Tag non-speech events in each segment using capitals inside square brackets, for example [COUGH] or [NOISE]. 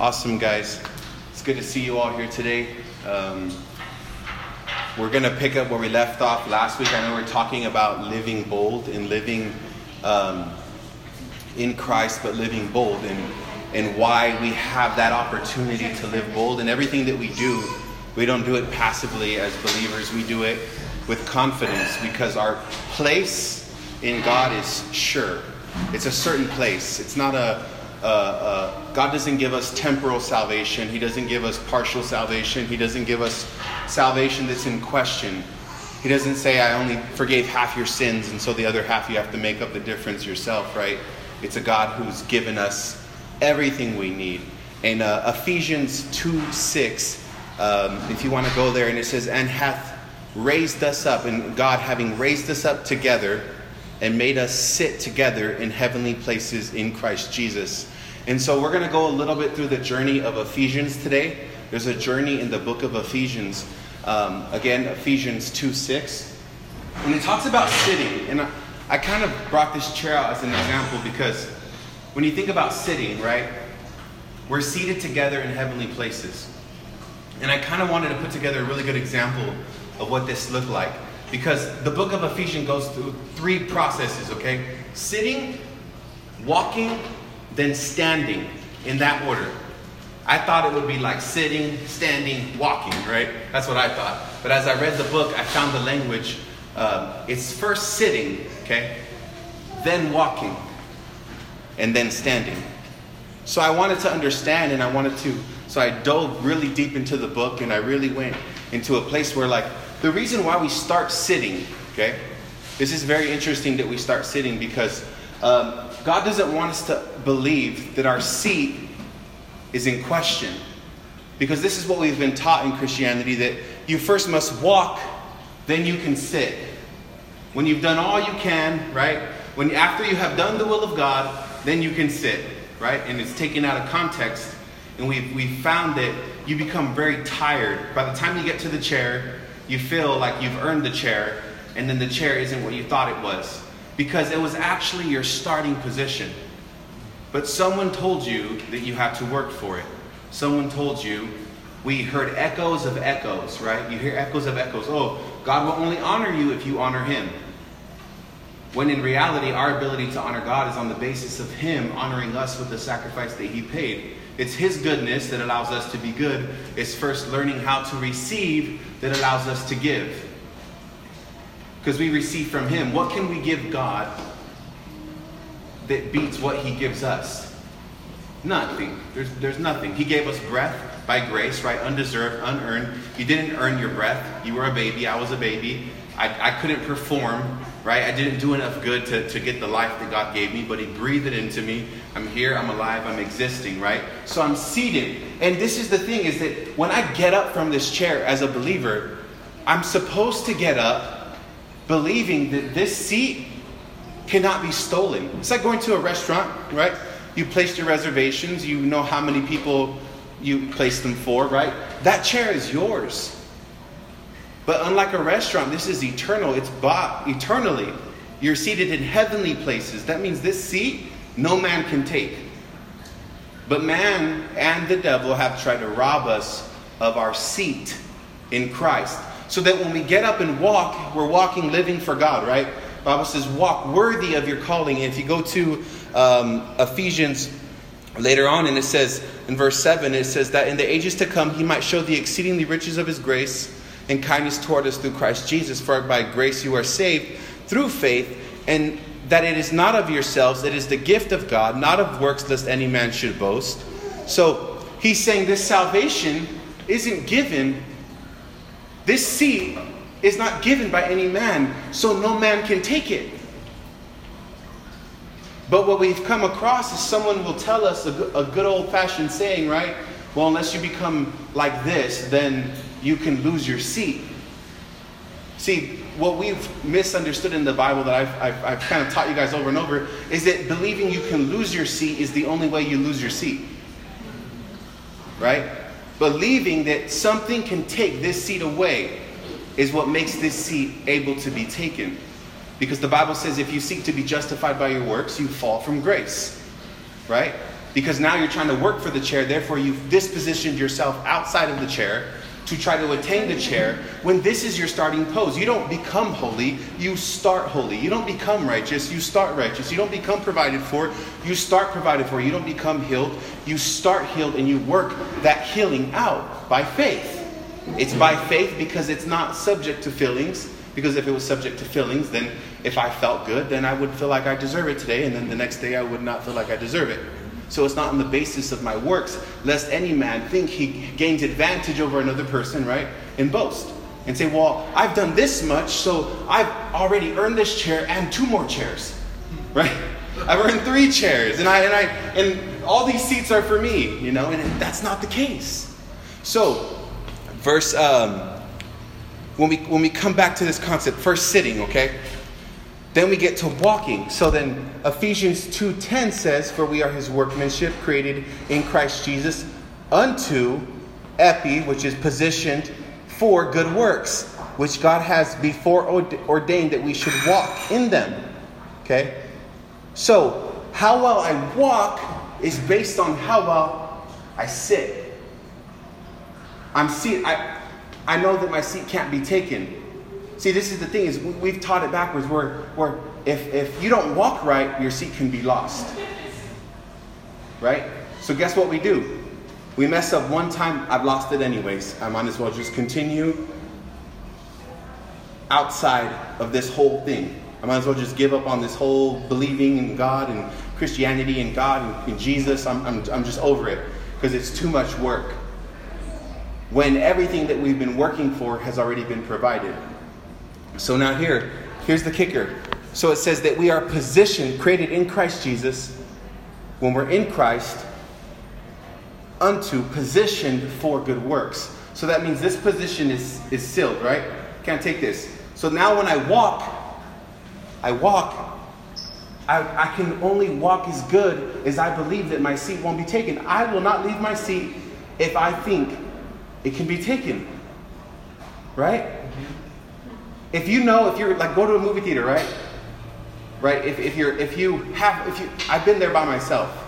Awesome, guys. It's good to see you all here today. Um, we're going to pick up where we left off last week. I know we are talking about living bold and living um, in Christ, but living bold, and, and why we have that opportunity to live bold. And everything that we do, we don't do it passively as believers, we do it with confidence because our place in God is sure. It's a certain place, it's not a uh, uh, God doesn't give us temporal salvation. He doesn't give us partial salvation. He doesn't give us salvation that's in question. He doesn't say, I only forgave half your sins, and so the other half you have to make up the difference yourself, right? It's a God who's given us everything we need. In uh, Ephesians 2 6, um, if you want to go there, and it says, And hath raised us up, and God having raised us up together and made us sit together in heavenly places in Christ Jesus. And so we're going to go a little bit through the journey of Ephesians today. There's a journey in the book of Ephesians. Um, again, Ephesians 2 6. And it talks about sitting. And I, I kind of brought this chair out as an example because when you think about sitting, right, we're seated together in heavenly places. And I kind of wanted to put together a really good example of what this looked like. Because the book of Ephesians goes through three processes, okay? Sitting, walking, then standing in that order. I thought it would be like sitting, standing, walking, right? That's what I thought. But as I read the book, I found the language. Uh, it's first sitting, okay? Then walking, and then standing. So I wanted to understand and I wanted to, so I dove really deep into the book and I really went into a place where, like, the reason why we start sitting, okay, this is very interesting that we start sitting because um, God doesn't want us to believe that our seat is in question. Because this is what we've been taught in Christianity that you first must walk, then you can sit. When you've done all you can, right? When after you have done the will of God, then you can sit, right? And it's taken out of context. And we've, we've found that you become very tired. By the time you get to the chair, you feel like you've earned the chair, and then the chair isn't what you thought it was. Because it was actually your starting position. But someone told you that you had to work for it. Someone told you, we heard echoes of echoes, right? You hear echoes of echoes. Oh, God will only honor you if you honor Him. When in reality, our ability to honor God is on the basis of Him honoring us with the sacrifice that He paid. It's His goodness that allows us to be good. It's first learning how to receive that allows us to give. Because we receive from Him. What can we give God that beats what He gives us? Nothing. There's, there's nothing. He gave us breath by grace, right? Undeserved, unearned. You didn't earn your breath. You were a baby. I was a baby. I, I couldn't perform, right? I didn't do enough good to, to get the life that God gave me, but He breathed it into me. I'm here, I'm alive, I'm existing, right? So I'm seated. And this is the thing is that when I get up from this chair as a believer, I'm supposed to get up believing that this seat cannot be stolen. It's like going to a restaurant, right? You placed your reservations, you know how many people you placed them for, right? That chair is yours. But unlike a restaurant, this is eternal. It's bought eternally. You're seated in heavenly places. That means this seat no man can take. But man and the devil have tried to rob us of our seat in Christ. So that when we get up and walk, we're walking living for God, right? Bible says, walk worthy of your calling. And if you go to um, Ephesians later on, and it says in verse 7, it says that in the ages to come, he might show the exceedingly riches of his grace and kindness toward us through Christ Jesus. For by grace you are saved through faith, and that it is not of yourselves, it is the gift of God, not of works, lest any man should boast. So he's saying this salvation isn't given, this seed is not given by any man, so no man can take it. But what we've come across is someone will tell us a, good old fashioned saying, right? Well, unless you become like this, then you can lose your seat. See, what we've misunderstood in the Bible that I've, I've, I've, kind of taught you guys over and over is that believing you can lose your seat is the only way you lose your seat. Right? Believing that something can take this seat away is what makes this seat able to be taken. Because the Bible says if you seek to be justified by your works, you fall from grace. Right? Because now you're trying to work for the chair, therefore, you've dispositioned yourself outside of the chair to try to attain the chair when this is your starting pose. You don't become holy, you start holy. You don't become righteous, you start righteous. You don't become provided for, you start provided for. You don't become healed, you start healed and you work that healing out by faith. It's by faith because it's not subject to feelings. Because if it was subject to feelings, then if I felt good, then I would feel like I deserve it today, and then the next day I would not feel like I deserve it. So it's not on the basis of my works, lest any man think he gains advantage over another person, right? And boast. And say, well, I've done this much, so I've already earned this chair and two more chairs, [LAUGHS] right? I've earned three chairs, and I and I and all these seats are for me, you know, and that's not the case. So, verse um, when we when we come back to this concept, first sitting, okay? Then we get to walking. So then Ephesians 2:10 says, "For we are his workmanship created in Christ Jesus unto epi, which is positioned for good works, which God has before ordained that we should walk in them." Okay? So, how well I walk is based on how well I sit. I'm seat I I know that my seat can't be taken. See, this is the thing is we've taught it backwards where, where if, if you don't walk right, your seat can be lost. Right? So guess what we do? We mess up one time, I've lost it anyways. I might as well just continue outside of this whole thing. I might as well just give up on this whole believing in God and Christianity and God and, and Jesus. I'm, I'm, I'm just over it because it's too much work. When everything that we've been working for has already been provided. So now here, here's the kicker. So it says that we are positioned, created in Christ Jesus, when we're in Christ, unto positioned for good works. So that means this position is, is sealed, right? Can't take this. So now when I walk, I walk, I, I can only walk as good as I believe that my seat won't be taken. I will not leave my seat if I think it can be taken. Right? If you know, if you're like go to a movie theater, right? Right? If, if you're if you have if you I've been there by myself.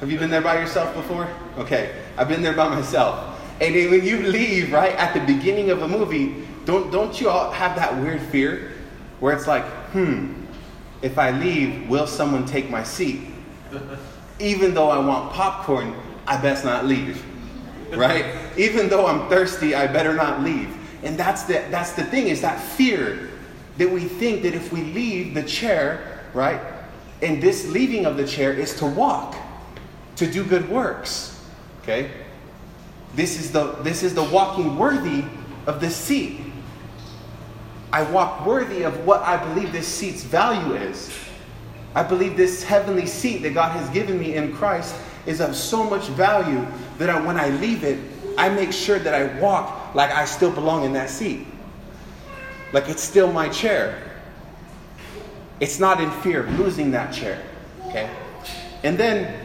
Have you been there by yourself before? Okay. I've been there by myself. And then when you leave, right, at the beginning of a movie, don't don't you all have that weird fear where it's like, hmm, if I leave, will someone take my seat? Even though I want popcorn, I best not leave. Right? Even though I'm thirsty, I better not leave. And that's the, that's the thing, is that fear that we think that if we leave the chair, right, and this leaving of the chair is to walk, to do good works. Okay? This is the this is the walking worthy of this seat. I walk worthy of what I believe this seat's value is. I believe this heavenly seat that God has given me in Christ is of so much value that I, when I leave it, I make sure that I walk like I still belong in that seat. Like it's still my chair. It's not in fear of losing that chair. Okay? And then,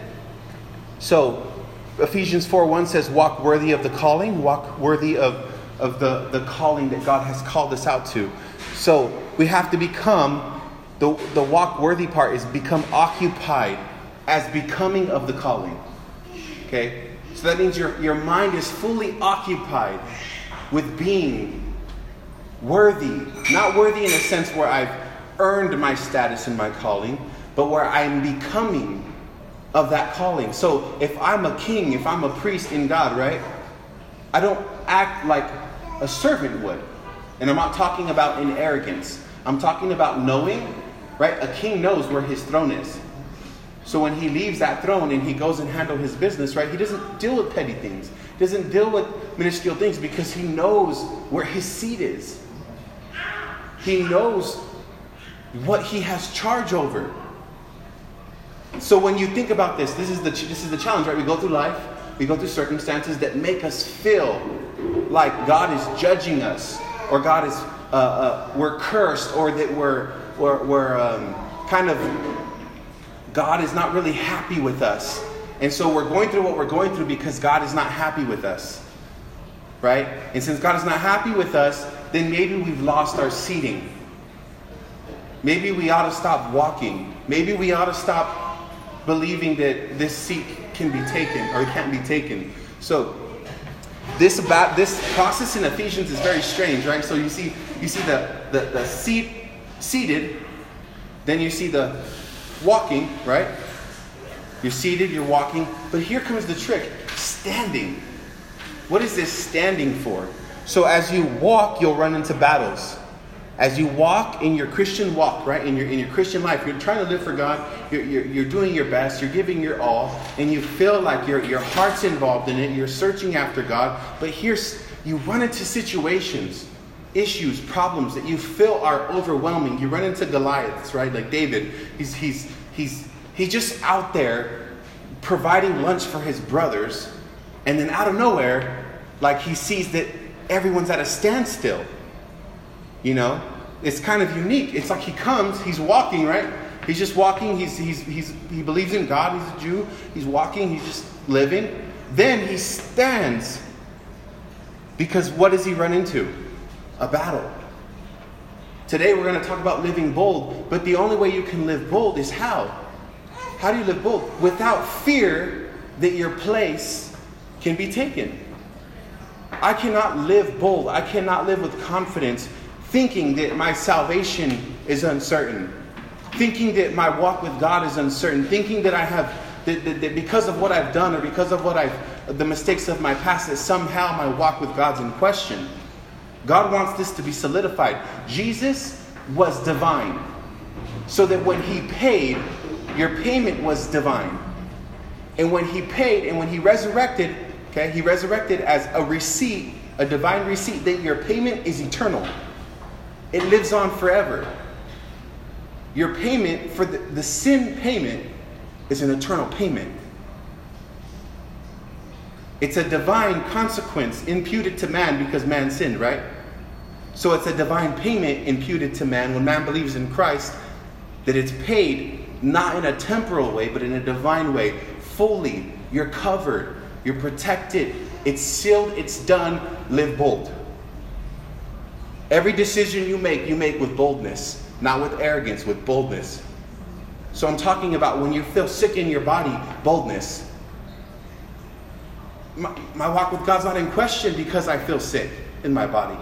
so Ephesians 4 1 says, Walk worthy of the calling, walk worthy of, of the, the calling that God has called us out to. So we have to become, the, the walk worthy part is become occupied as becoming of the calling. Okay? So that means your, your mind is fully occupied with being worthy. Not worthy in a sense where I've earned my status and my calling, but where I'm becoming of that calling. So if I'm a king, if I'm a priest in God, right? I don't act like a servant would. And I'm not talking about in arrogance. I'm talking about knowing, right? A king knows where his throne is. So when he leaves that throne and he goes and handle his business, right, he doesn't deal with petty things. Doesn't deal with minuscule things because he knows where his seat is. He knows what he has charge over. So when you think about this, this is the this is the challenge, right? We go through life, we go through circumstances that make us feel like God is judging us, or God is uh, uh, we're cursed, or that we're we're, we're um, kind of God is not really happy with us. And so we're going through what we're going through because God is not happy with us. Right? And since God is not happy with us, then maybe we've lost our seating. Maybe we ought to stop walking. Maybe we ought to stop believing that this seat can be taken or it can't be taken. So this about this process in Ephesians is very strange, right? So you see you see the the, the seat seated, then you see the walking, right? You're seated, you're walking, but here comes the trick standing. What is this standing for? So as you walk, you'll run into battles. As you walk in your Christian walk, right, in your, in your Christian life, you're trying to live for God, you're, you're, you're doing your best, you're giving your all, and you feel like your, your heart's involved in it, you're searching after God, but here's, you run into situations, issues, problems that you feel are overwhelming. You run into Goliaths, right, like David. He's, he's, he's, he's just out there providing lunch for his brothers, and then out of nowhere, like he sees that everyone's at a standstill you know, it's kind of unique. It's like he comes, he's walking, right? He's just walking. He's, he's, he's, he believes in God. He's a Jew. He's walking. He's just living. Then he stands because what does he run into? A battle. Today we're going to talk about living bold, but the only way you can live bold is how? How do you live bold? Without fear that your place can be taken. I cannot live bold. I cannot live with confidence thinking that my salvation is uncertain, thinking that my walk with God is uncertain, thinking that I have, that, that, that because of what I've done or because of what I've, the mistakes of my past, that somehow my walk with God's in question. God wants this to be solidified. Jesus was divine, so that when he paid, your payment was divine. And when he paid and when he resurrected, okay, he resurrected as a receipt, a divine receipt, that your payment is eternal. It lives on forever. Your payment for the, the sin payment is an eternal payment. It's a divine consequence imputed to man because man sinned, right? So it's a divine payment imputed to man when man believes in Christ that it's paid not in a temporal way, but in a divine way. Fully, you're covered, you're protected, it's sealed, it's done. Live bold. Every decision you make, you make with boldness, not with arrogance, with boldness. So I'm talking about when you feel sick in your body, boldness. My, my walk with God's not in question because I feel sick in my body.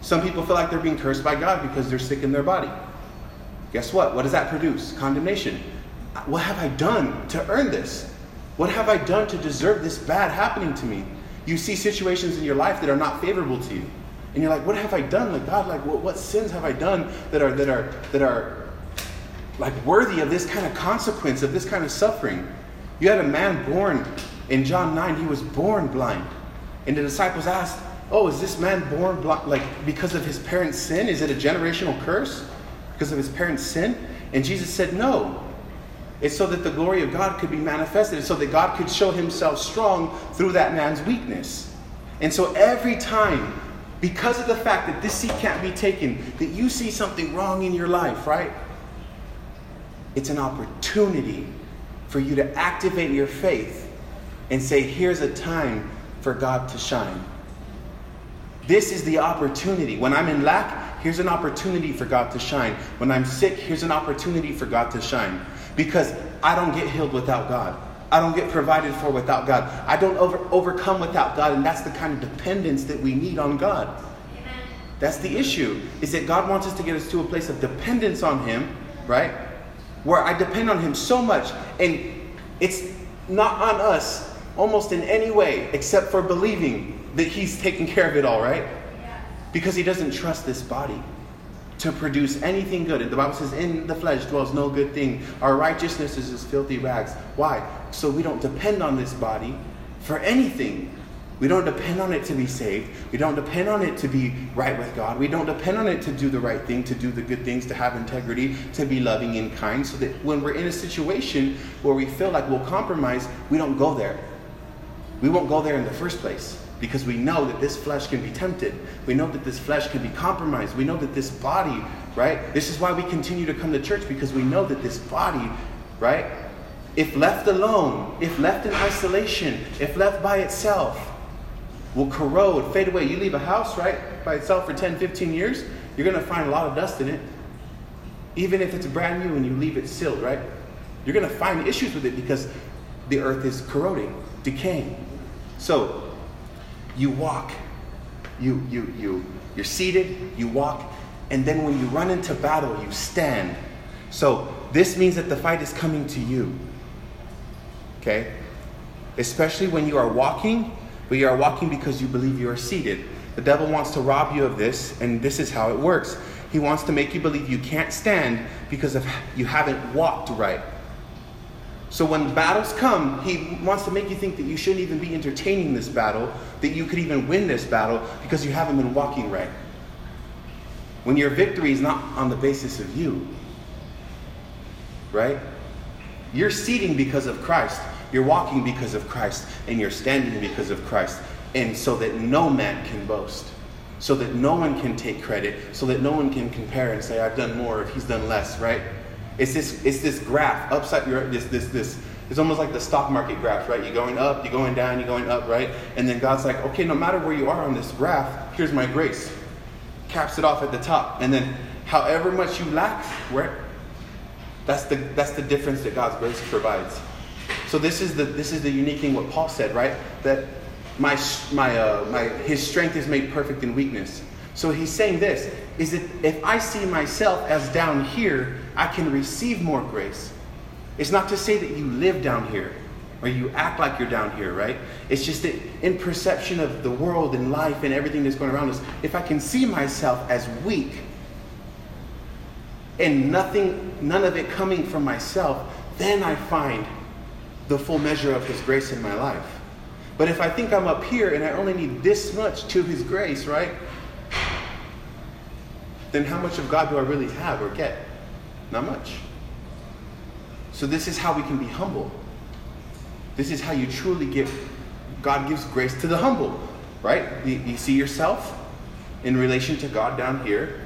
Some people feel like they're being cursed by God because they're sick in their body. Guess what? What does that produce? Condemnation. What have I done to earn this? What have I done to deserve this bad happening to me? You see situations in your life that are not favorable to you and you're like, what have I done? Like God, like what, what sins have I done that are that are that are like worthy of this kind of consequence, of this kind of suffering? You had a man born in John 9, he was born blind. And the disciples asked, Oh, is this man born blind like because of his parents' sin? Is it a generational curse? Because of his parents' sin? And Jesus said, No. It's so that the glory of God could be manifested, it's so that God could show himself strong through that man's weakness. And so every time because of the fact that this seat can't be taken, that you see something wrong in your life, right? It's an opportunity for you to activate your faith and say, here's a time for God to shine. This is the opportunity. When I'm in lack, here's an opportunity for God to shine. When I'm sick, here's an opportunity for God to shine. Because I don't get healed without God. I don't get provided for without God. I don't over, overcome without God, and that's the kind of dependence that we need on God. Amen. That's the issue, is that God wants us to get us to a place of dependence on Him, right? Where I depend on Him so much, and it's not on us almost in any way except for believing that He's taking care of it all, right? Because He doesn't trust this body to produce anything good. And the Bible says, In the flesh dwells no good thing. Our righteousness is as filthy rags. Why? So we don't depend on this body for anything. We don't depend on it to be saved. We don't depend on it to be right with God. We don't depend on it to do the right thing, to do the good things, to have integrity, to be loving and kind, so that when we're in a situation where we feel like we'll compromise, we don't go there. We won't go there in the first place because we know that this flesh can be tempted. We know that this flesh can be compromised. We know that this body, right? This is why we continue to come to church because we know that this body, right? If left alone, if left in isolation, if left by itself, will corrode, fade away. You leave a house, right, by itself for 10, 15 years, you're going to find a lot of dust in it. Even if it's brand new and you leave it sealed, right? You're going to find issues with it because the earth is corroding, decaying. So you walk, you you you you're seated, you walk, and then when you run into battle, you stand. So this means that the fight is coming to you. Okay? Especially when you are walking, but you are walking because you believe you are seated. The devil wants to rob you of this, and this is how it works. He wants to make you believe you can't stand because of you haven't walked right. So when battles come, he wants to make you think that you shouldn't even be entertaining this battle, that you could even win this battle because you haven't been walking right. When your victory is not on the basis of you, right? You're seating because of Christ, you're walking because of Christ, and you're standing because of Christ, and so that no man can boast so that no one can take credit, so that no one can compare and say, I've done more if he's done less, right? It's this, it's this graph upside your this this this it's almost like the stock market graph, right? You're going up, you're going down, you're going up, right? And then God's like, okay, no matter where you are on this graph, here's my grace. Caps it off at the top. And then however much you lack, where that's the that's the difference that God's grace provides. So this is the this is the unique thing what Paul said, right? That my, my, uh, my, his strength is made perfect in weakness. So he's saying this is that if I see myself as down here, I can receive more grace. It's not to say that you live down here or you act like you're down here, right? It's just that in perception of the world and life and everything that's going around us, if I can see myself as weak and nothing, none of it coming from myself, then I find the full measure of his grace in my life. But if I think I'm up here and I only need this much to His grace, right? Then how much of God do I really have or get? Not much. So this is how we can be humble. This is how you truly give, God gives grace to the humble, right? You, you see yourself in relation to God down here.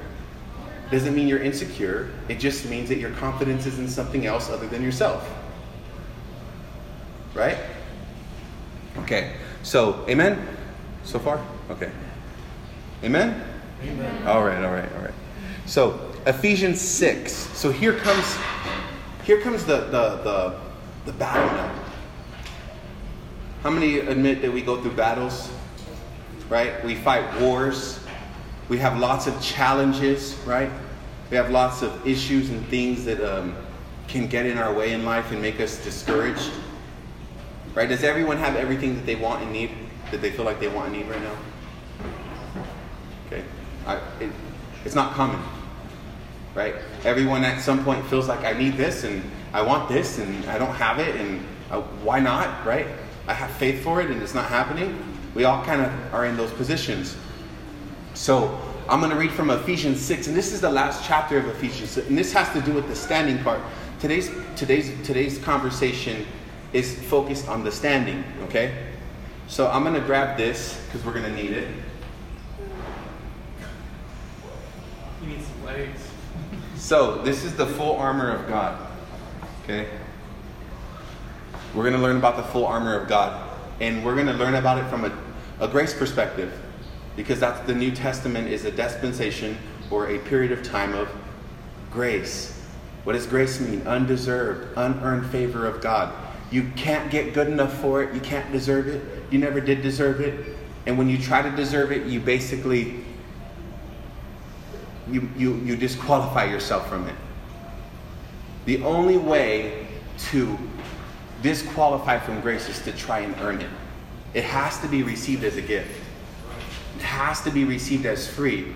Doesn't mean you're insecure. It just means that your confidence is in something else other than yourself. Right? Okay, so amen so far? Okay. Amen? Amen. All right, all right, all right. So Ephesians 6. So here comes here comes the the the, the battle now. How many admit that we go through battles? Right? We fight wars. We have lots of challenges, right? We have lots of issues and things that um, can get in our way in life and make us discouraged. Right? Does everyone have everything that they want and need? That they feel like they want and need right now? Okay. I, it, it's not common. Right? Everyone at some point feels like I need this and I want this and I don't have it and uh, why not? Right? I have faith for it and it's not happening. We all kind of are in those positions. So I'm going to read from Ephesians 6, and this is the last chapter of Ephesians. And this has to do with the standing part. Today's, today's, today's conversation is focused on the standing, okay? So I'm going to grab this because we're going to need it. You need some legs. So this is the full armor of God, okay? We're going to learn about the full armor of God, and we're going to learn about it from a, a grace perspective because that's the New Testament is a dispensation or a period of time of grace. What does grace mean? Undeserved, unearned favor of God. You can't get good enough for it. You can't deserve it. You never did deserve it. And when you try to deserve it, you basically you, you, you disqualify yourself from it. The only way to disqualify from grace is to try and earn it. It has to be received as a gift. It has to be received as free.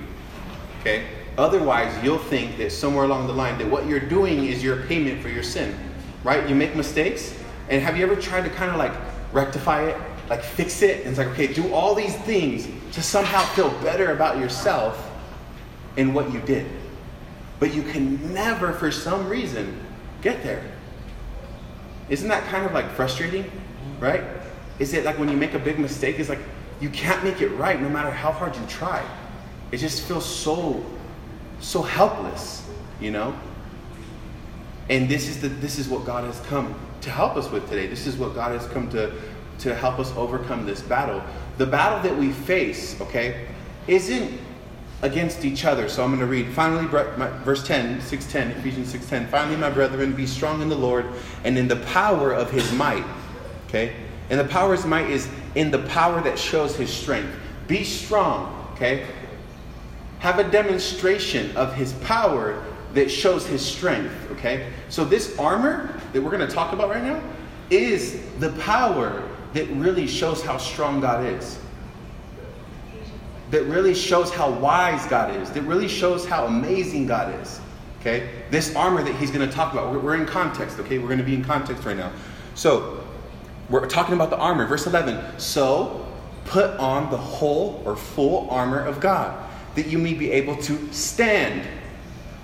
Okay? Otherwise, you'll think that somewhere along the line that what you're doing is your payment for your sin. Right? You make mistakes, and have you ever tried to kind of like rectify it, like fix it? And it's like, okay, do all these things to somehow feel better about yourself and what you did. But you can never, for some reason, get there. Isn't that kind of like frustrating, right? Is it like when you make a big mistake, it's like you can't make it right no matter how hard you try. It just feels so, so helpless, you know? And this is the this is what God has come to help us with today. This is what God has come to, to help us overcome this battle. The battle that we face, okay, isn't against each other. So I'm going to read finally verse 10, 610, Ephesians 6:10. Finally, my brethren, be strong in the Lord and in the power of his might. Okay? And the power of his might is in the power that shows his strength. Be strong, okay? Have a demonstration of his power that shows his strength, okay? So this armor that we're going to talk about right now is the power that really shows how strong God is. That really shows how wise God is. That really shows how amazing God is. Okay? This armor that he's going to talk about, we're, in context, okay? We're going to be in context right now. So, we're talking about the armor. Verse 11. So, put on the whole or full armor of God, that you may be able to stand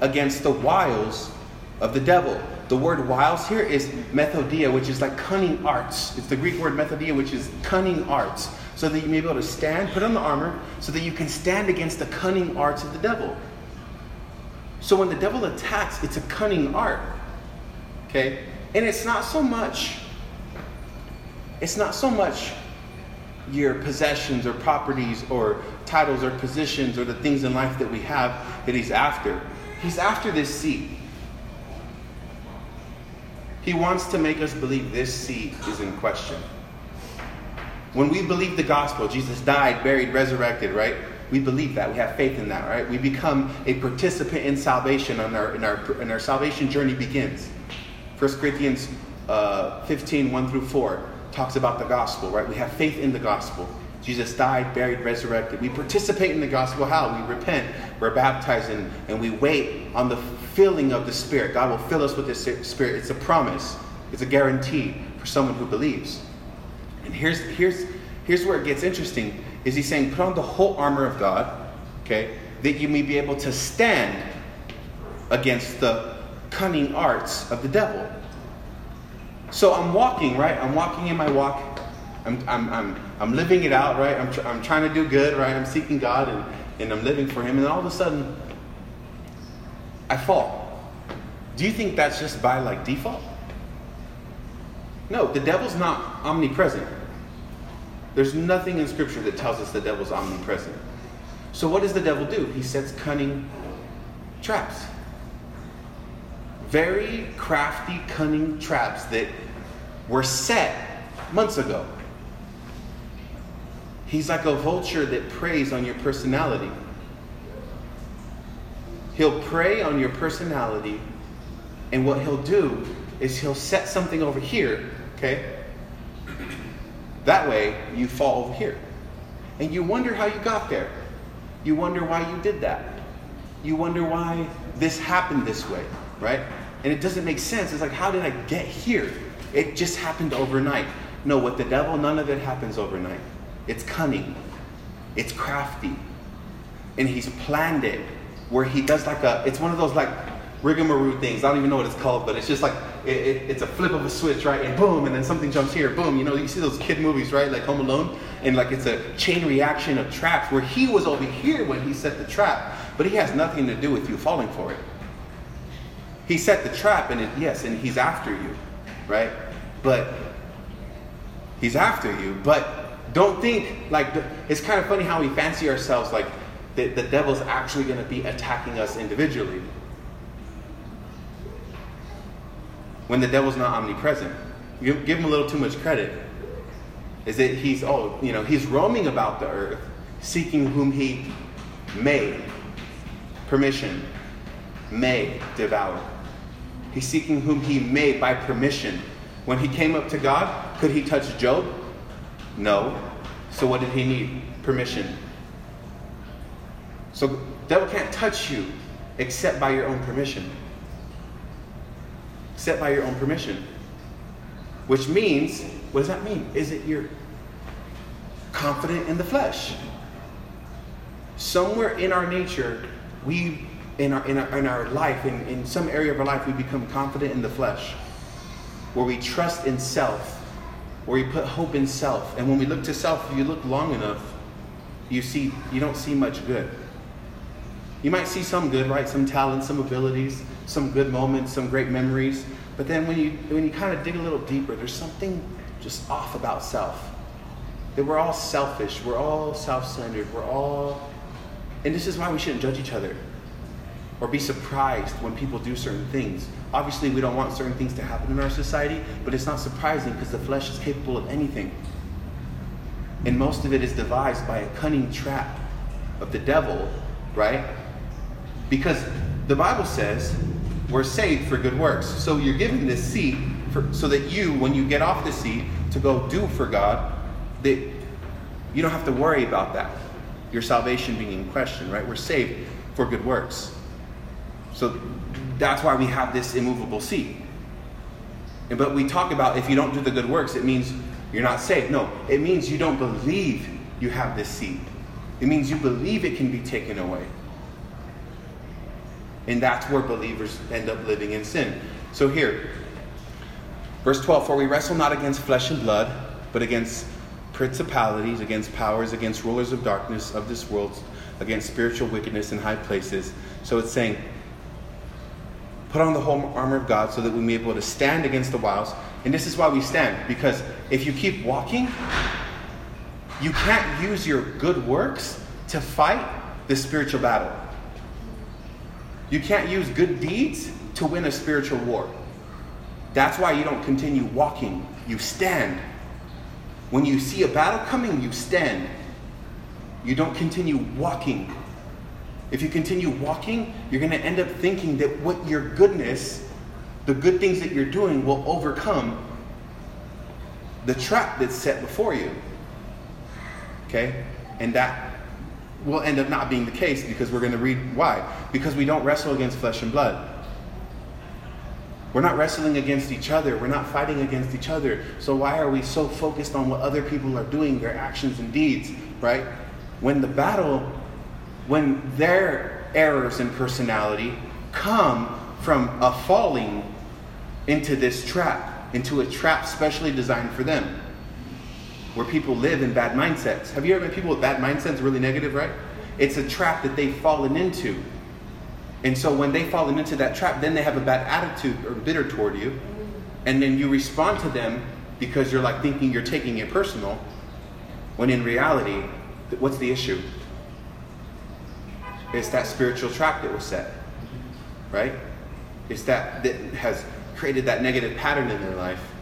against the wiles of the devil. The word wiles here is methodia, which is like cunning arts. It's the Greek word methodia, which is cunning arts. So that you may be able to stand, put on the armor, so that you can stand against the cunning arts of the devil. So when the devil attacks, it's a cunning art. Okay? And it's not so much it's not so much your possessions or properties or titles or positions or the things in life that we have that he's after. He's after this seat. He wants to make us believe this seat is in question. When we believe the gospel, Jesus died, buried, resurrected, right? We believe that. We have faith in that, right? We become a participant in salvation, and our, in our, and our salvation journey begins. 1 Corinthians uh, 15, 1 through 4 talks about the gospel, right? We have faith in the gospel. Jesus died, buried, resurrected. We participate in the gospel. How? We repent, we're baptized, and, and we wait on the filling of the Spirit. God will fill us with the Spirit. It's a promise, it's a guarantee for someone who believes. And here's, here's, here's where it gets interesting is he's saying, put on the whole armor of God, okay, that you may be able to stand against the cunning arts of the devil. So I'm walking, right? I'm walking in my walk. I'm, I'm, I'm, I'm living it out, right? I'm, tr- I'm trying to do good, right? I'm seeking God and, and I'm living for Him. And then all of a sudden, I fall. Do you think that's just by like default? No, the devil's not omnipresent. There's nothing in Scripture that tells us the devil's omnipresent. So, what does the devil do? He sets cunning traps. Very crafty, cunning traps that were set months ago. He's like a vulture that preys on your personality. He'll prey on your personality, and what he'll do is he'll set something over here, okay? That way, you fall over here. And you wonder how you got there. You wonder why you did that. You wonder why this happened this way, right? And it doesn't make sense. It's like, how did I get here? It just happened overnight. No, with the devil, none of it happens overnight. It's cunning, it's crafty. And he's planned it where he does like a, it's one of those like rigmarole things. I don't even know what it's called, but it's just like, it, it, it's a flip of a switch, right? And boom, and then something jumps here, boom. You know, you see those kid movies, right? Like Home Alone. And like it's a chain reaction of traps where he was over here when he set the trap, but he has nothing to do with you falling for it. He set the trap, and it, yes, and he's after you, right? But he's after you, but don't think like it's kind of funny how we fancy ourselves like the, the devil's actually going to be attacking us individually when the devil's not omnipresent. You give him a little too much credit. Is that he's oh you know he's roaming about the earth seeking whom he may permission may devour. He's seeking whom he may by permission. When he came up to God, could he touch Job? No. So what did he need? Permission. So devil can't touch you except by your own permission. Except by your own permission. Which means, what does that mean? Is it you're confident in the flesh? Somewhere in our nature, we in our, in our, in our life, in, in some area of our life, we become confident in the flesh, where we trust in self where we put hope in self. And when we look to self, if you look long enough, you see you don't see much good. You might see some good, right? Some talent, some abilities, some good moments, some great memories. But then when you when you kind of dig a little deeper, there's something just off about self. That we're all selfish, we're all self-centered, we're all and this is why we shouldn't judge each other. or be surprised when people do certain things. Obviously, we don't want certain things to happen in our society, but it's not surprising because the flesh is capable of anything. And most of it is devised by a cunning trap of the devil, right? Because the Bible says we're saved for good works. So you're given this seat for, so that you, when you get off the seat to go do for God, that you don't have to worry about that. Your salvation being in question, right? We're saved for good works. So that's why we have this immovable seat. But we talk about if you don't do the good works, it means you're not saved. No, it means you don't believe you have this seat. It means you believe it can be taken away. And that's where believers end up living in sin. So here, verse 12 For we wrestle not against flesh and blood, but against principalities, against powers, against rulers of darkness of this world, against spiritual wickedness in high places. So it's saying, put on the whole armor of God so that we may be able to stand against the wiles. And this is why we stand, because if you keep walking, you can't use your good works to fight the spiritual battle. You can't use good deeds to win a spiritual war. That's why you don't continue walking, you stand. When you see a battle coming, you stand. You don't continue walking if you continue walking, you're going to end up thinking that what your goodness, the good things that you're doing, will overcome the trap that's set before you. Okay? And that will end up not being the case because we're going to read why. Because we don't wrestle against flesh and blood. We're not wrestling against each other. We're not fighting against each other. So why are we so focused on what other people are doing, their actions and deeds, right? When the battle when their errors in personality come from a falling into this trap, into a trap specially designed for them, where people live in bad mindsets. Have you ever met people with bad mindsets, really negative, right? It's a trap that they've fallen into. And so when they've fallen into that trap, then they have a bad attitude or bitter toward you. And then you respond to them because you're like thinking you're taking it personal, when in reality, what's the issue? It's that spiritual trap that was set, right? It's that that has created that negative pattern in their life.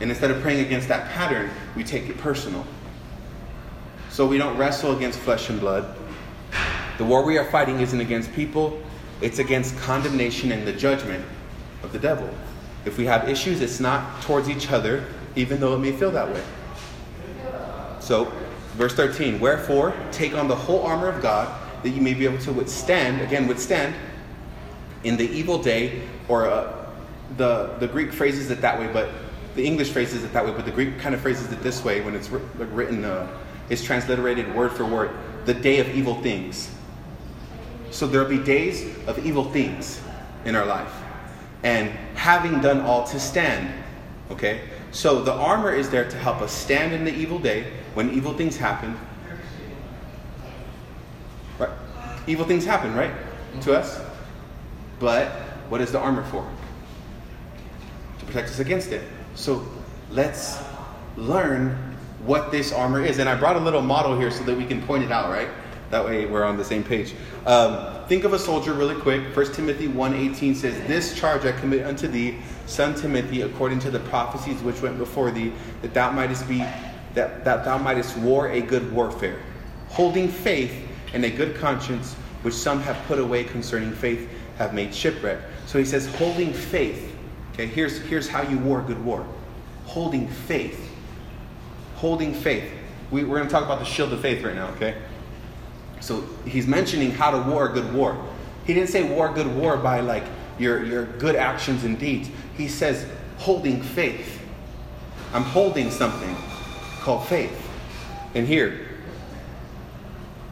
And instead of praying against that pattern, we take it personal. So we don't wrestle against flesh and blood. The war we are fighting isn't against people, it's against condemnation and the judgment of the devil. If we have issues, it's not towards each other, even though it may feel that way. So, verse 13 Wherefore, take on the whole armor of God that you may be able to withstand, again, withstand in the evil day, or uh, the, the Greek phrases it that way, but the English phrases it that way, but the Greek kind of phrases it this way when it's written, uh, is transliterated word for word the day of evil things. So there'll be days of evil things in our life. And having done all to stand, okay? So the armor is there to help us stand in the evil day when evil things happen Right? Evil things happen, right? To us. But what is the armor for? To protect us against it. So let's learn what this armor is. And I brought a little model here so that we can point it out, right? That way we're on the same page. Um, think of a soldier really quick. 1 Timothy 1.18 says, This charge I commit unto thee, son Timothy, according to the prophecies which went before thee, that thou mightest be that, that thou mightest war a good warfare, holding faith and a good conscience, which some have put away concerning faith, have made shipwreck. So he says, holding faith. Okay, here's, here's how you war good war. Holding faith. Holding faith. We, we're going to talk about the shield of faith right now, okay? So he's mentioning how to war a good war. He didn't say war good war by like your, your good actions and deeds. He says holding faith. I'm holding something called faith. And here,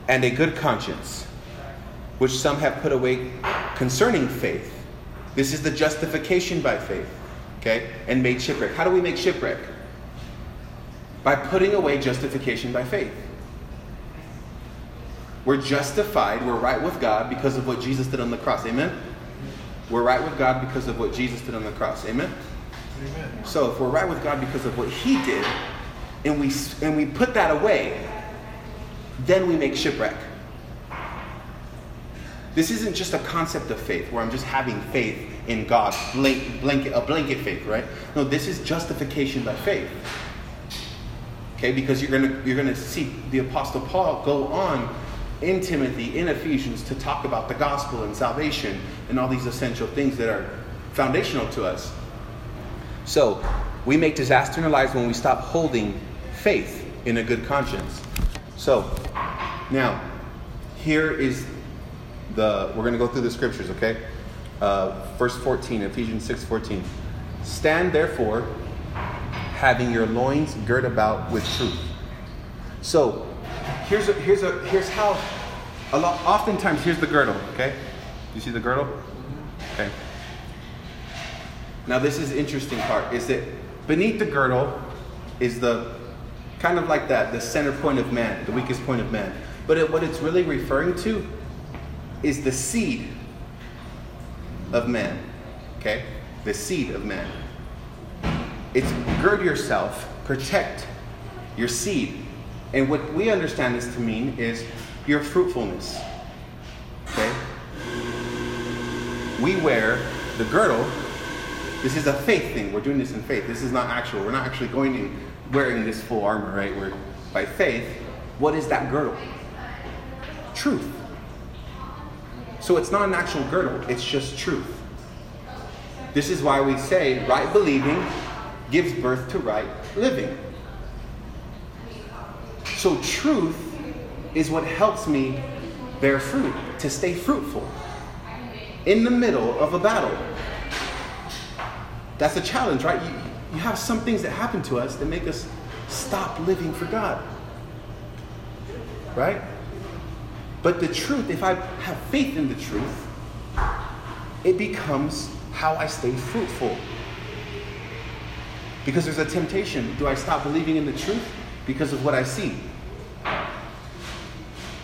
and a good conscience, which some have put away concerning faith. This is the justification by faith, okay? And made shipwreck. How do we make shipwreck? By putting away justification by faith. We're justified, we're right with God because of what Jesus did on the cross. Amen? We're right with God because of what Jesus did on the cross. Amen? Amen. So if we're right with God because of what He did, and we, and we put that away, then we make shipwreck. This isn't just a concept of faith where I'm just having faith in God, blank, blanket, a blanket faith, right? No, this is justification by faith. Okay, because you're gonna you're gonna see the Apostle Paul go on in Timothy, in Ephesians, to talk about the gospel and salvation and all these essential things that are foundational to us. So we make disaster in our lives when we stop holding faith in a good conscience. So now here is the we're going to go through the scriptures, okay? Uh, verse 14, Ephesians 6 14. Stand therefore, having your loins girt about with truth. So here's a, here's a here's how a lot oftentimes here's the girdle, okay? You see the girdle? Okay. Now this is interesting part is that beneath the girdle is the kind of like that the center point of man, the weakest point of man. But it, what it's really referring to is the seed of man. Okay? The seed of man. It's gird yourself, protect your seed. And what we understand this to mean is your fruitfulness. Okay? We wear the girdle. This is a faith thing. We're doing this in faith. This is not actual. We're not actually going and wearing this full armor, right? We're by faith. What is that girdle? Truth. So it's not an actual girdle, it's just truth. This is why we say right believing gives birth to right living. So truth is what helps me bear fruit, to stay fruitful in the middle of a battle. That's a challenge, right? You, you have some things that happen to us that make us stop living for God. Right? But the truth, if I have faith in the truth, it becomes how I stay fruitful. Because there's a temptation. Do I stop believing in the truth because of what I see?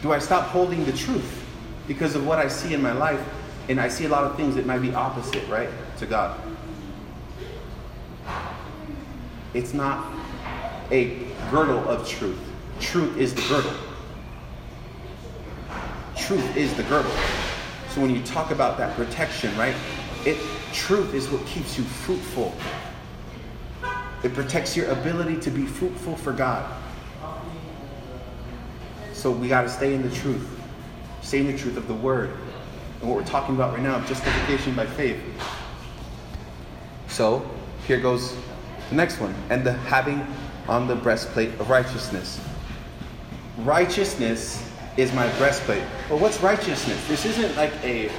Do I stop holding the truth because of what I see in my life and I see a lot of things that might be opposite, right, to God? It's not a girdle of truth. Truth is the girdle. Truth is the girdle. So when you talk about that protection, right? It truth is what keeps you fruitful. It protects your ability to be fruitful for God. So we got to stay in the truth. Stay in the truth of the word. And what we're talking about right now, justification by faith. So here goes the next one. And the having on the breastplate of righteousness. Righteousness is my breastplate. Well, what's righteousness? This isn't like a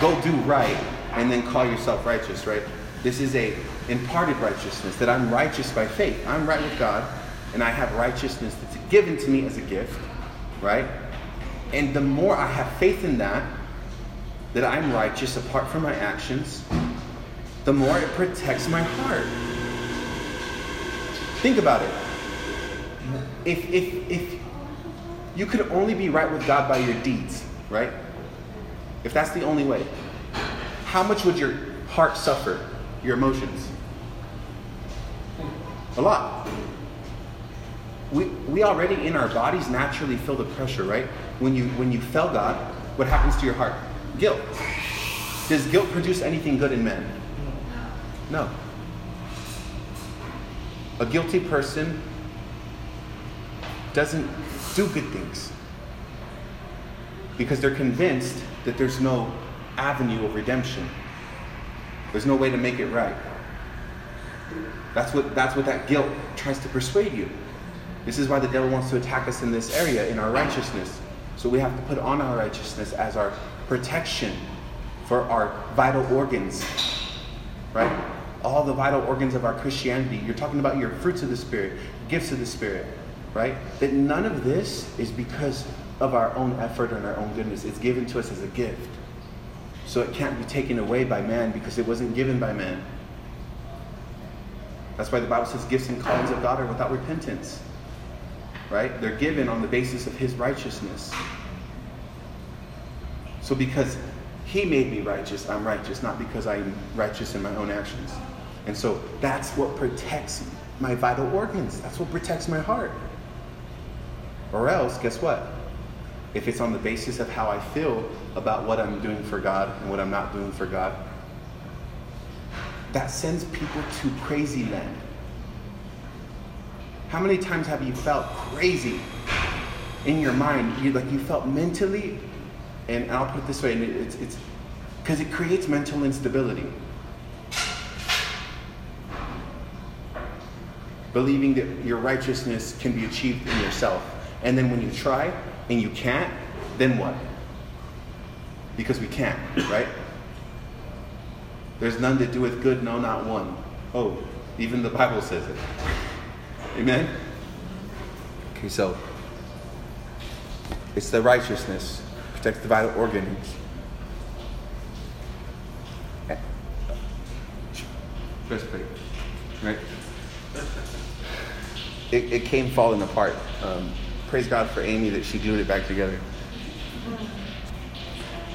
go do right and then call yourself righteous, right? This is a imparted righteousness that I'm righteous by faith. I'm right with God, and I have righteousness that's given to me as a gift, right? And the more I have faith in that, that I'm righteous apart from my actions, the more it protects my heart. Think about it. If, if, if you could only be right with God by your deeds, right? If that's the only way, how much would your heart suffer, your emotions? A lot. We, we already in our bodies naturally feel the pressure, right? When you when you fell God, what happens to your heart? Guilt. Does guilt produce anything good in men? No. A guilty person doesn't do good things because they're convinced that there's no avenue of redemption. There's no way to make it right. That's what, that's what that guilt tries to persuade you. This is why the devil wants to attack us in this area, in our righteousness. So we have to put on our righteousness as our protection for our vital organs, right? All the vital organs of our Christianity. You're talking about your fruits of the Spirit, gifts of the Spirit, right? That none of this is because of our own effort and our own goodness. It's given to us as a gift. So it can't be taken away by man because it wasn't given by man. That's why the Bible says gifts and callings of God are without repentance. Right? They're given on the basis of his righteousness. So because he made me righteous, I'm righteous, not because I'm righteous in my own actions. And so that's what protects my vital organs. That's what protects my heart. Or else, guess what? if it's on the basis of how I feel about what I'm doing for God and what I'm not doing for God, that sends people to crazy land. How many times have you felt crazy in your mind? You like you felt mentally, and I'll put it this way, it's it's because it creates mental instability. Believing that your righteousness can be achieved in yourself. And then when you try and you can't, then what? Because we can't, right? There's none that doeth good, no, not one. Oh, even the Bible says it. Amen? Okay, so it's the righteousness, protects the vital organs. Breastplate, right? It, it came falling apart. Um, praise God for Amy that she glued it back together.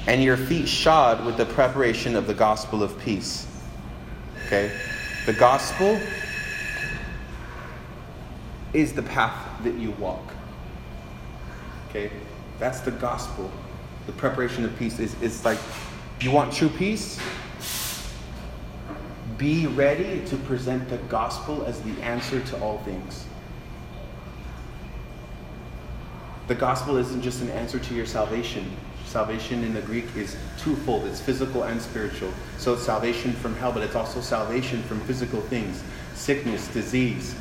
And your feet shod with the preparation of the gospel of peace. Okay? The gospel is the path that you walk. Okay? That's the gospel. The preparation of peace is it's like you want true peace? Be ready to present the gospel as the answer to all things. The gospel isn't just an answer to your salvation. Salvation in the Greek is twofold it's physical and spiritual. So it's salvation from hell, but it's also salvation from physical things sickness, disease,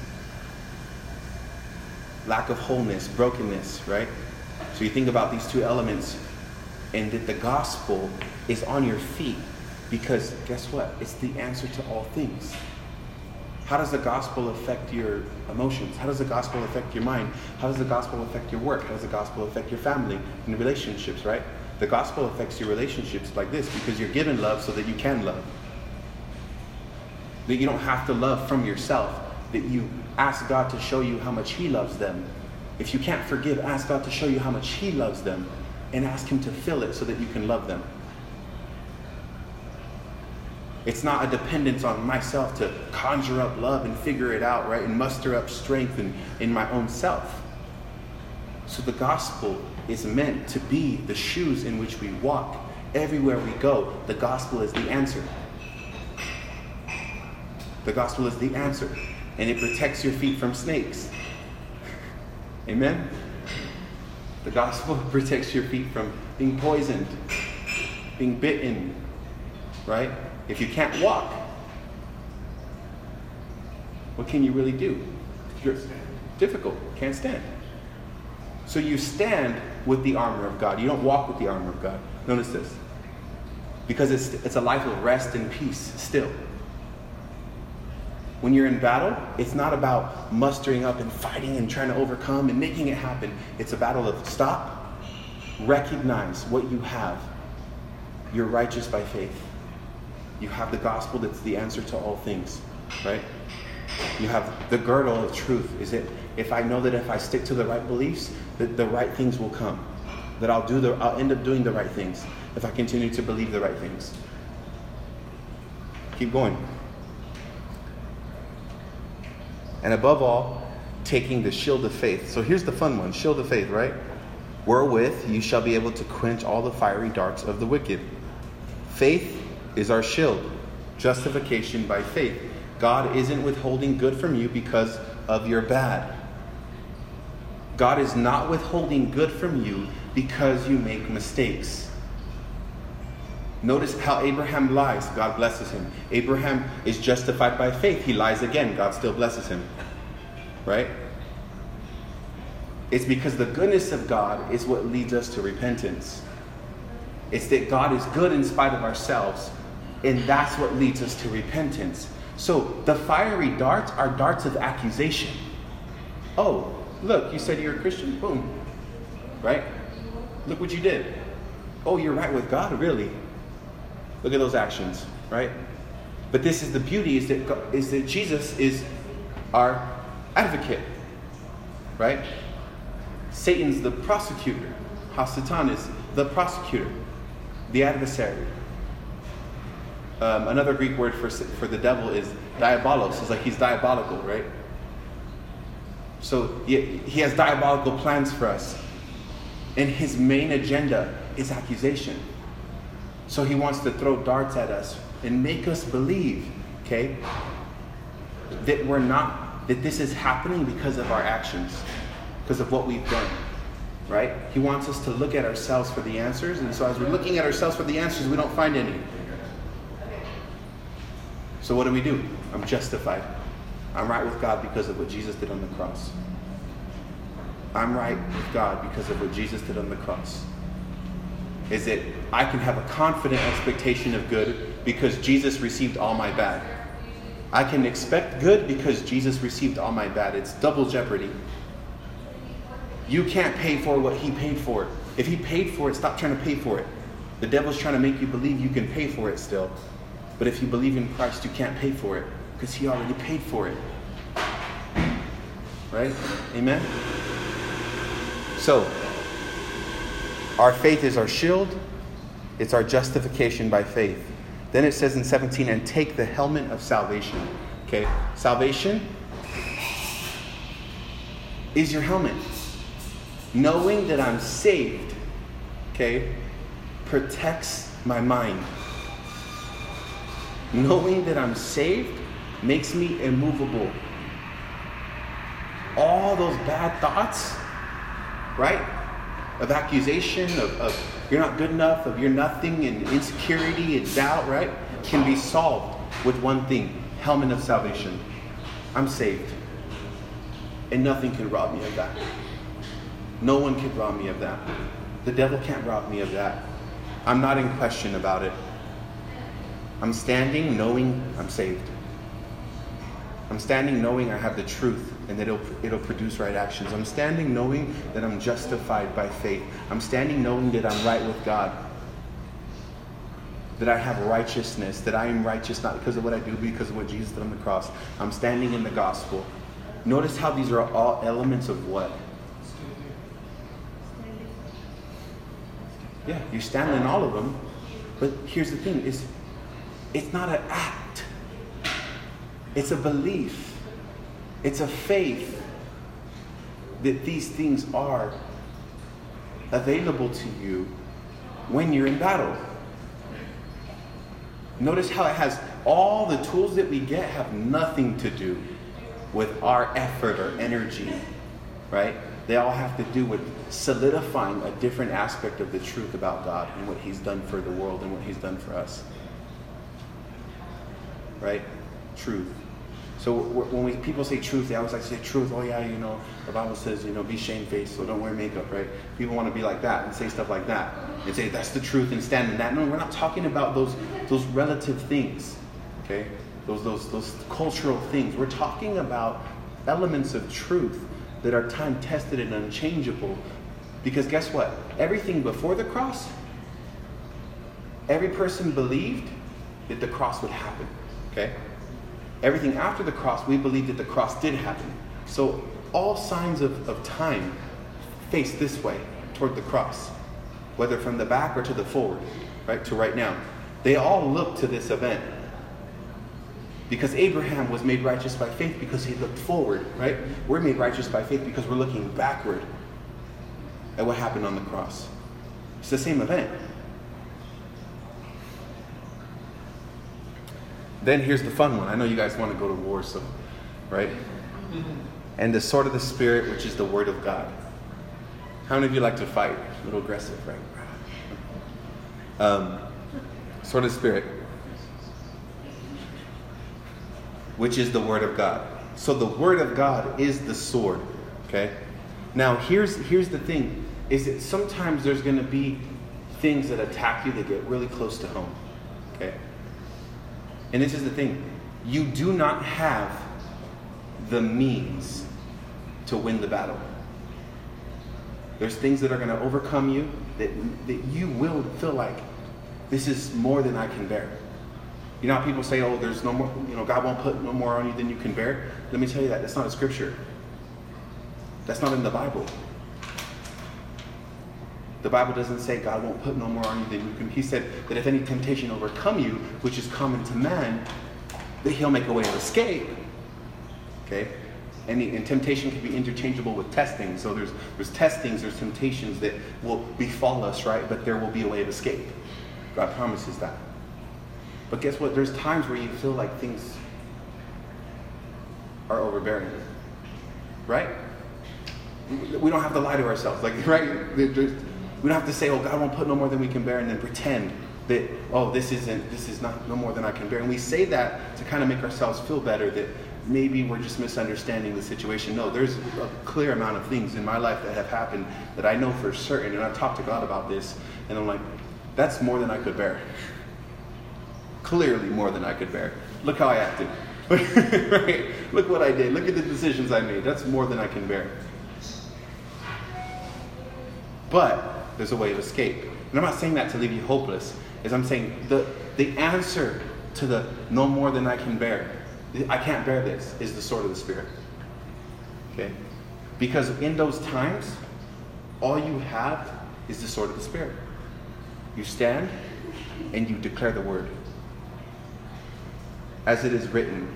lack of wholeness, brokenness, right? So you think about these two elements, and that the gospel is on your feet because guess what? It's the answer to all things. How does the gospel affect your emotions? How does the gospel affect your mind? How does the gospel affect your work? How does the gospel affect your family and relationships, right? The gospel affects your relationships like this because you're given love so that you can love. That you don't have to love from yourself, that you ask God to show you how much He loves them. If you can't forgive, ask God to show you how much He loves them and ask Him to fill it so that you can love them. It's not a dependence on myself to conjure up love and figure it out, right? And muster up strength in, in my own self. So the gospel is meant to be the shoes in which we walk. Everywhere we go, the gospel is the answer. The gospel is the answer. And it protects your feet from snakes. [LAUGHS] Amen? The gospel [LAUGHS] protects your feet from being poisoned, being bitten, right? If you can't walk, what can you really do? You're difficult, can't stand. So you stand with the armor of God. You don't walk with the armor of God. Notice this. Because it's, it's a life of rest and peace still. When you're in battle, it's not about mustering up and fighting and trying to overcome and making it happen. It's a battle of stop, recognize what you have. You're righteous by faith. You have the gospel that's the answer to all things, right? You have the girdle of truth. Is it if I know that if I stick to the right beliefs, that the right things will come. That I'll do the I'll end up doing the right things if I continue to believe the right things. Keep going. And above all, taking the shield of faith. So here's the fun one shield of faith, right? Wherewith you shall be able to quench all the fiery darts of the wicked. Faith is our shield. Justification by faith. God isn't withholding good from you because of your bad. God is not withholding good from you because you make mistakes. Notice how Abraham lies, God blesses him. Abraham is justified by faith, he lies again, God still blesses him. Right? It's because the goodness of God is what leads us to repentance. It's that God is good in spite of ourselves, and that's what leads us to repentance. So the fiery darts are darts of accusation. Oh, look, you said you're a Christian? Boom. Right? Look what you did. Oh, you're right with God? Really? Look at those actions, right? But this is the beauty is that, is that Jesus is our advocate, right? Satan's the prosecutor. Hasatan is the prosecutor, the adversary. Um, another Greek word for, for the devil is diabolos. It's like he's diabolical, right? So he, he has diabolical plans for us. And his main agenda is accusation. So he wants to throw darts at us and make us believe, okay, that we're not, that this is happening because of our actions, because of what we've done, right? He wants us to look at ourselves for the answers. And so as we're looking at ourselves for the answers, we don't find any. So what do we do? I'm justified. I'm right with God because of what Jesus did on the cross. I'm right with God because of what Jesus did on the cross. Is that I can have a confident expectation of good because Jesus received all my bad. I can expect good because Jesus received all my bad. It's double jeopardy. You can't pay for what he paid for. If he paid for it, stop trying to pay for it. The devil's trying to make you believe you can pay for it still. But if you believe in Christ, you can't pay for it because he already paid for it. Right? Amen? So, our faith is our shield, it's our justification by faith. Then it says in 17, and take the helmet of salvation. Okay? Salvation is your helmet. Knowing that I'm saved, okay, protects my mind. Knowing that I'm saved makes me immovable. All those bad thoughts, right? Of accusation, of, of you're not good enough, of you're nothing, and insecurity and doubt, right? Can be solved with one thing helmet of salvation. I'm saved. And nothing can rob me of that. No one can rob me of that. The devil can't rob me of that. I'm not in question about it. I'm standing knowing I'm saved. I'm standing knowing I have the truth and that it'll, it'll produce right actions. I'm standing knowing that I'm justified by faith. I'm standing knowing that I'm right with God. That I have righteousness, that I am righteous not because of what I do, but because of what Jesus did on the cross. I'm standing in the gospel. Notice how these are all elements of what? Yeah, you stand in all of them. But here's the thing, is it's not an act. It's a belief. It's a faith that these things are available to you when you're in battle. Notice how it has all the tools that we get have nothing to do with our effort or energy, right? They all have to do with solidifying a different aspect of the truth about God and what He's done for the world and what He's done for us. Right? Truth. So when we, people say truth, they always like to say truth. Oh yeah, you know, the Bible says, you know, be shamefaced, so don't wear makeup, right? People want to be like that and say stuff like that and say that's the truth and stand in that. No, we're not talking about those those relative things, okay? Those those those cultural things. We're talking about elements of truth that are time tested and unchangeable. Because guess what? Everything before the cross, every person believed that the cross would happen. Okay? Everything after the cross, we believe that the cross did happen. So all signs of, of time face this way toward the cross, whether from the back or to the forward, right? To right now. They all look to this event. Because Abraham was made righteous by faith because he looked forward, right? We're made righteous by faith because we're looking backward at what happened on the cross. It's the same event. Then here's the fun one. I know you guys want to go to war, so, right? And the sword of the Spirit, which is the Word of God. How many of you like to fight? A little aggressive, right? Um, sword of the Spirit, which is the Word of God. So the Word of God is the sword, okay? Now, here's, here's the thing is that sometimes there's going to be things that attack you that get really close to home? And this is the thing you do not have the means to win the battle. There's things that are going to overcome you that, that you will feel like this is more than I can bear. You know how people say, oh, there's no more, you know, God won't put no more on you than you can bear? Let me tell you that. That's not a scripture. That's not in the Bible. The Bible doesn't say God won't put no more on you than you can. He said that if any temptation overcome you, which is common to man, that he'll make a way of escape. Okay? Any, and temptation can be interchangeable with testing. So there's, there's testings, there's temptations that will befall us, right? But there will be a way of escape. God promises that. But guess what? There's times where you feel like things are overbearing, right? We don't have to lie to ourselves, like [LAUGHS] right? We don't have to say, "Oh, God won't put no more than we can bear," and then pretend that, "Oh, this isn't, this is not no more than I can bear." And we say that to kind of make ourselves feel better that maybe we're just misunderstanding the situation. No, there's a clear amount of things in my life that have happened that I know for certain, and I've talked to God about this, and I'm like, that's more than I could bear. Clearly more than I could bear. Look how I acted. [LAUGHS] right? Look what I did. Look at the decisions I made. That's more than I can bear. But there's a way of escape. And I'm not saying that to leave you hopeless. Is I'm saying the, the answer to the no more than I can bear, I can't bear this, is the sword of the Spirit. Okay? Because in those times, all you have is the sword of the Spirit. You stand and you declare the word as it is written.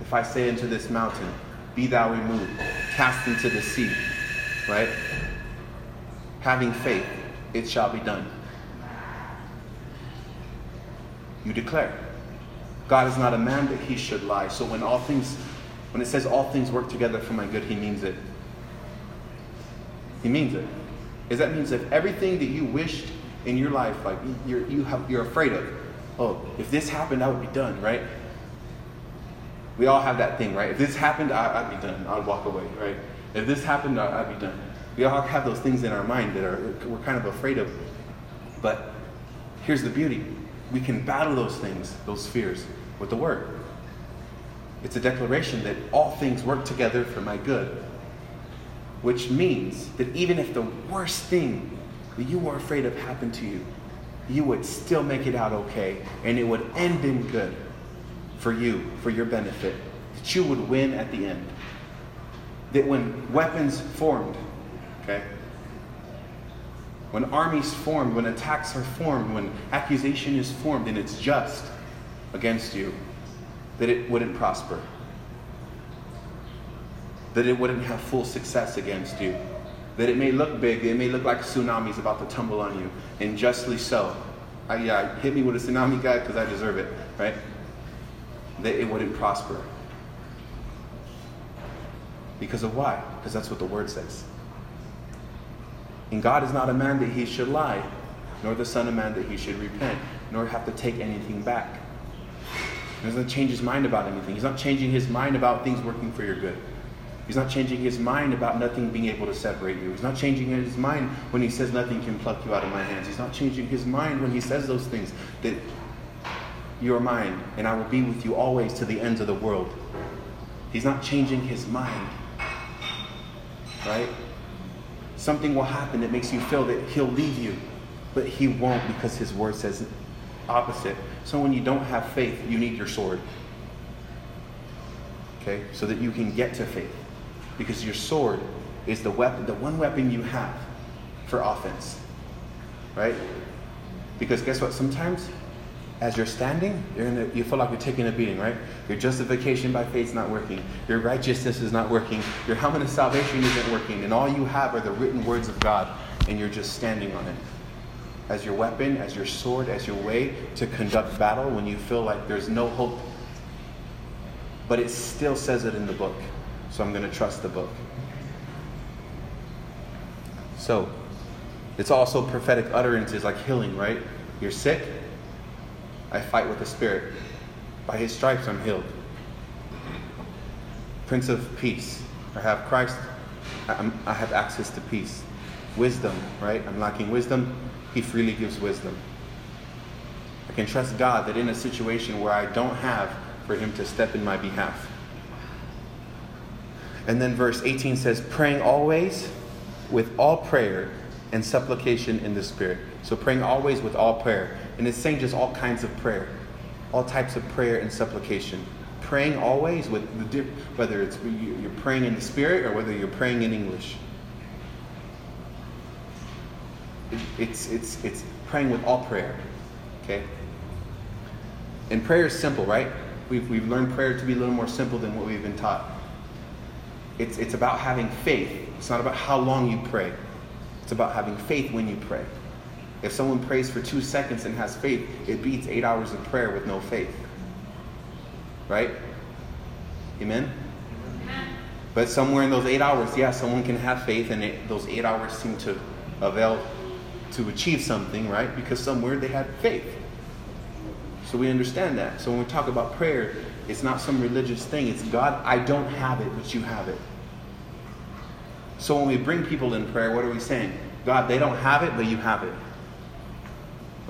If I say unto this mountain, Be thou removed, cast into the sea, right? Having faith, it shall be done. You declare. God is not a man that he should lie. So when all things, when it says all things work together for my good, he means it. He means it. Is that means if everything that you wished in your life, like you're, you have, you're afraid of, oh, if this happened, I would be done, right? We all have that thing, right? If this happened, I, would be done. I'd walk away, right? If this happened, I'd be done. We all have those things in our mind that are we're kind of afraid of. But here's the beauty: we can battle those things, those fears, with the Word. It's a declaration that all things work together for my good, which means that even if the worst thing that you were afraid of happened to you, you would still make it out okay, and it would end in good for you, for your benefit, that you would win at the end. That when weapons formed, okay, when armies formed, when attacks are formed, when accusation is formed and it's just against you, that it wouldn't prosper. That it wouldn't have full success against you that it may look big, it may look like a tsunami is about to tumble on you, and justly so. I, yeah, hit me with a tsunami, guy, because I deserve it, right? That it wouldn't prosper. Because of why? Because that's what the word says. And God is not a man that he should lie, nor the Son of Man that he should repent, nor have to take anything back. He doesn't change his mind about anything. He's not changing his mind about things working for your good. He's not changing his mind about nothing being able to separate you. He's not changing his mind when he says nothing can pluck you out of my hands. He's not changing his mind when he says those things that you are mine and I will be with you always to the ends of the world. He's not changing his mind. Right? Something will happen that makes you feel that he'll leave you, but he won't because his word says opposite. So when you don't have faith, you need your sword. Okay? So that you can get to faith because your sword is the weapon, the one weapon you have for offense. Right? Because guess what? Sometimes as you're standing, you're in a, you feel like you're taking a beating, right? Your justification by faith is not working. Your righteousness is not working. Your helmet of salvation isn't working. And all you have are the written words of God, and you're just standing on it. As your weapon, as your sword, as your way to conduct battle when you feel like there's no hope. But it still says it in the book. So I'm going to trust the book. So, it's also prophetic utterances like healing, right? You're sick, I fight with the Spirit. By his stripes I'm healed. Prince of Peace. I have Christ, I'm, i have access to peace. Wisdom, right? I'm lacking wisdom, he freely gives wisdom. I can trust God that in a situation where I don't have, for him to step in my behalf. And then verse 18 says, praying always with all prayer and supplication in the Spirit. So praying always with all prayer. And it's saying just all kinds of prayer, all types of prayer and supplication. Praying always with the whether it's you're praying in the Spirit or whether you're praying in English. It's, it's, it's praying with all prayer. Okay? And prayer is simple, right? We've, we've learned prayer to be a little more simple than what we've been taught. It's, it's about having faith. It's not about how long you pray. It's about having faith when you pray. If someone prays for two seconds and has faith, it beats eight hours of prayer with no faith. Right? Amen? But somewhere in those eight hours, yeah, someone can have faith, and it, those eight hours seem to avail to achieve something, right? Because somewhere they had faith. So we understand that. So when we talk about prayer, it's not some religious thing. It's God, I don't have it, but you have it. So when we bring people in prayer, what are we saying? God, they don't have it, but you have it.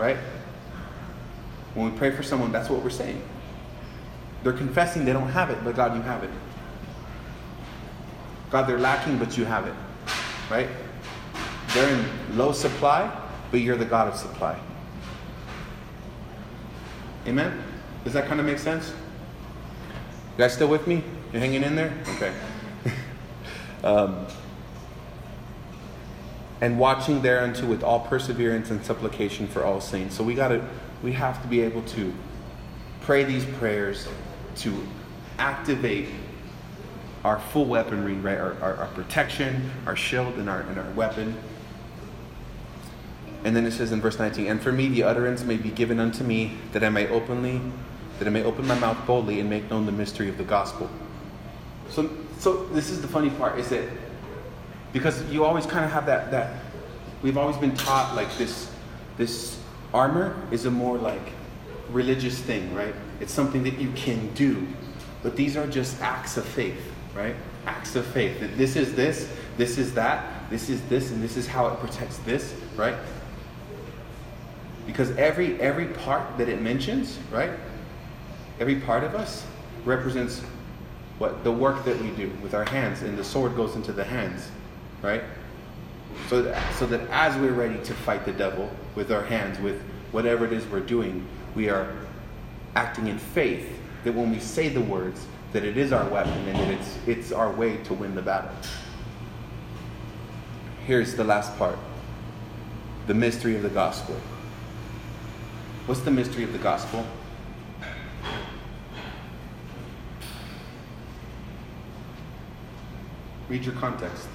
Right? When we pray for someone, that's what we're saying. They're confessing they don't have it, but God, you have it. God, they're lacking, but you have it. Right? They're in low supply, but you're the God of supply. Amen? Does that kind of make sense? You guys still with me? You hanging in there? Okay. [LAUGHS] um, and watching thereunto with all perseverance and supplication for all saints. So we gotta we have to be able to pray these prayers to activate our full weaponry, right? Our, our, our protection, our shield, and our, and our weapon. And then it says in verse 19, and for me the utterance may be given unto me that I may openly, that I may open my mouth boldly and make known the mystery of the gospel. So, so this is the funny part, is that because you always kind of have that that we've always been taught like this this armor is a more like religious thing, right? It's something that you can do. But these are just acts of faith, right? Acts of faith. That this is this, this is that, this is this, and this is how it protects this, right? Because every every part that it mentions, right? Every part of us represents what the work that we do with our hands, and the sword goes into the hands, right? So that, so that as we're ready to fight the devil with our hands, with whatever it is we're doing, we are acting in faith that when we say the words, that it is our weapon and that it's, it's our way to win the battle. Here's the last part the mystery of the gospel. What's the mystery of the gospel? Read your context.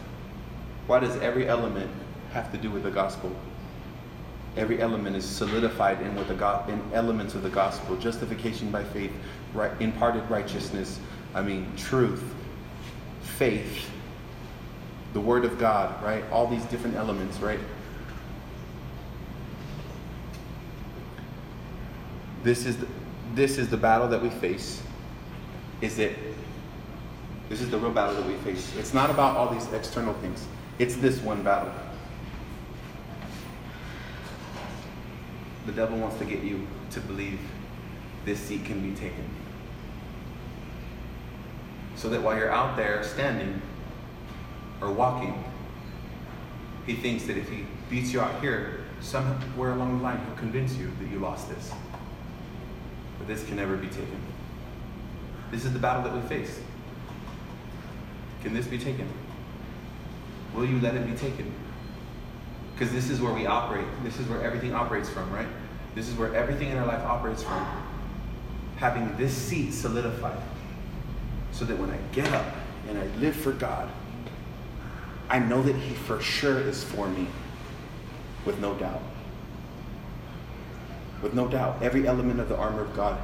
Why does every element have to do with the gospel? Every element is solidified in with the in elements of the gospel: justification by faith, right, imparted righteousness. I mean, truth, faith, the Word of God. Right, all these different elements. Right. This is the, this is the battle that we face. Is it? This is the real battle that we face. It's not about all these external things. It's this one battle. The devil wants to get you to believe this seat can be taken. So that while you're out there standing or walking, he thinks that if he beats you out here, somewhere along the line, he'll convince you that you lost this. But this can never be taken. This is the battle that we face. Can this be taken? Will you let it be taken? Because this is where we operate. This is where everything operates from, right? This is where everything in our life operates from. Having this seat solidified. So that when I get up and I live for God, I know that He for sure is for me. With no doubt. With no doubt. Every element of the armor of God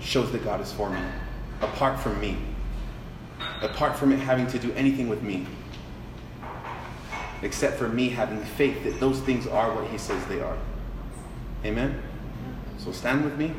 shows that God is for me. Apart from me. Apart from it having to do anything with me except for me having faith that those things are what he says they are. Amen? So stand with me.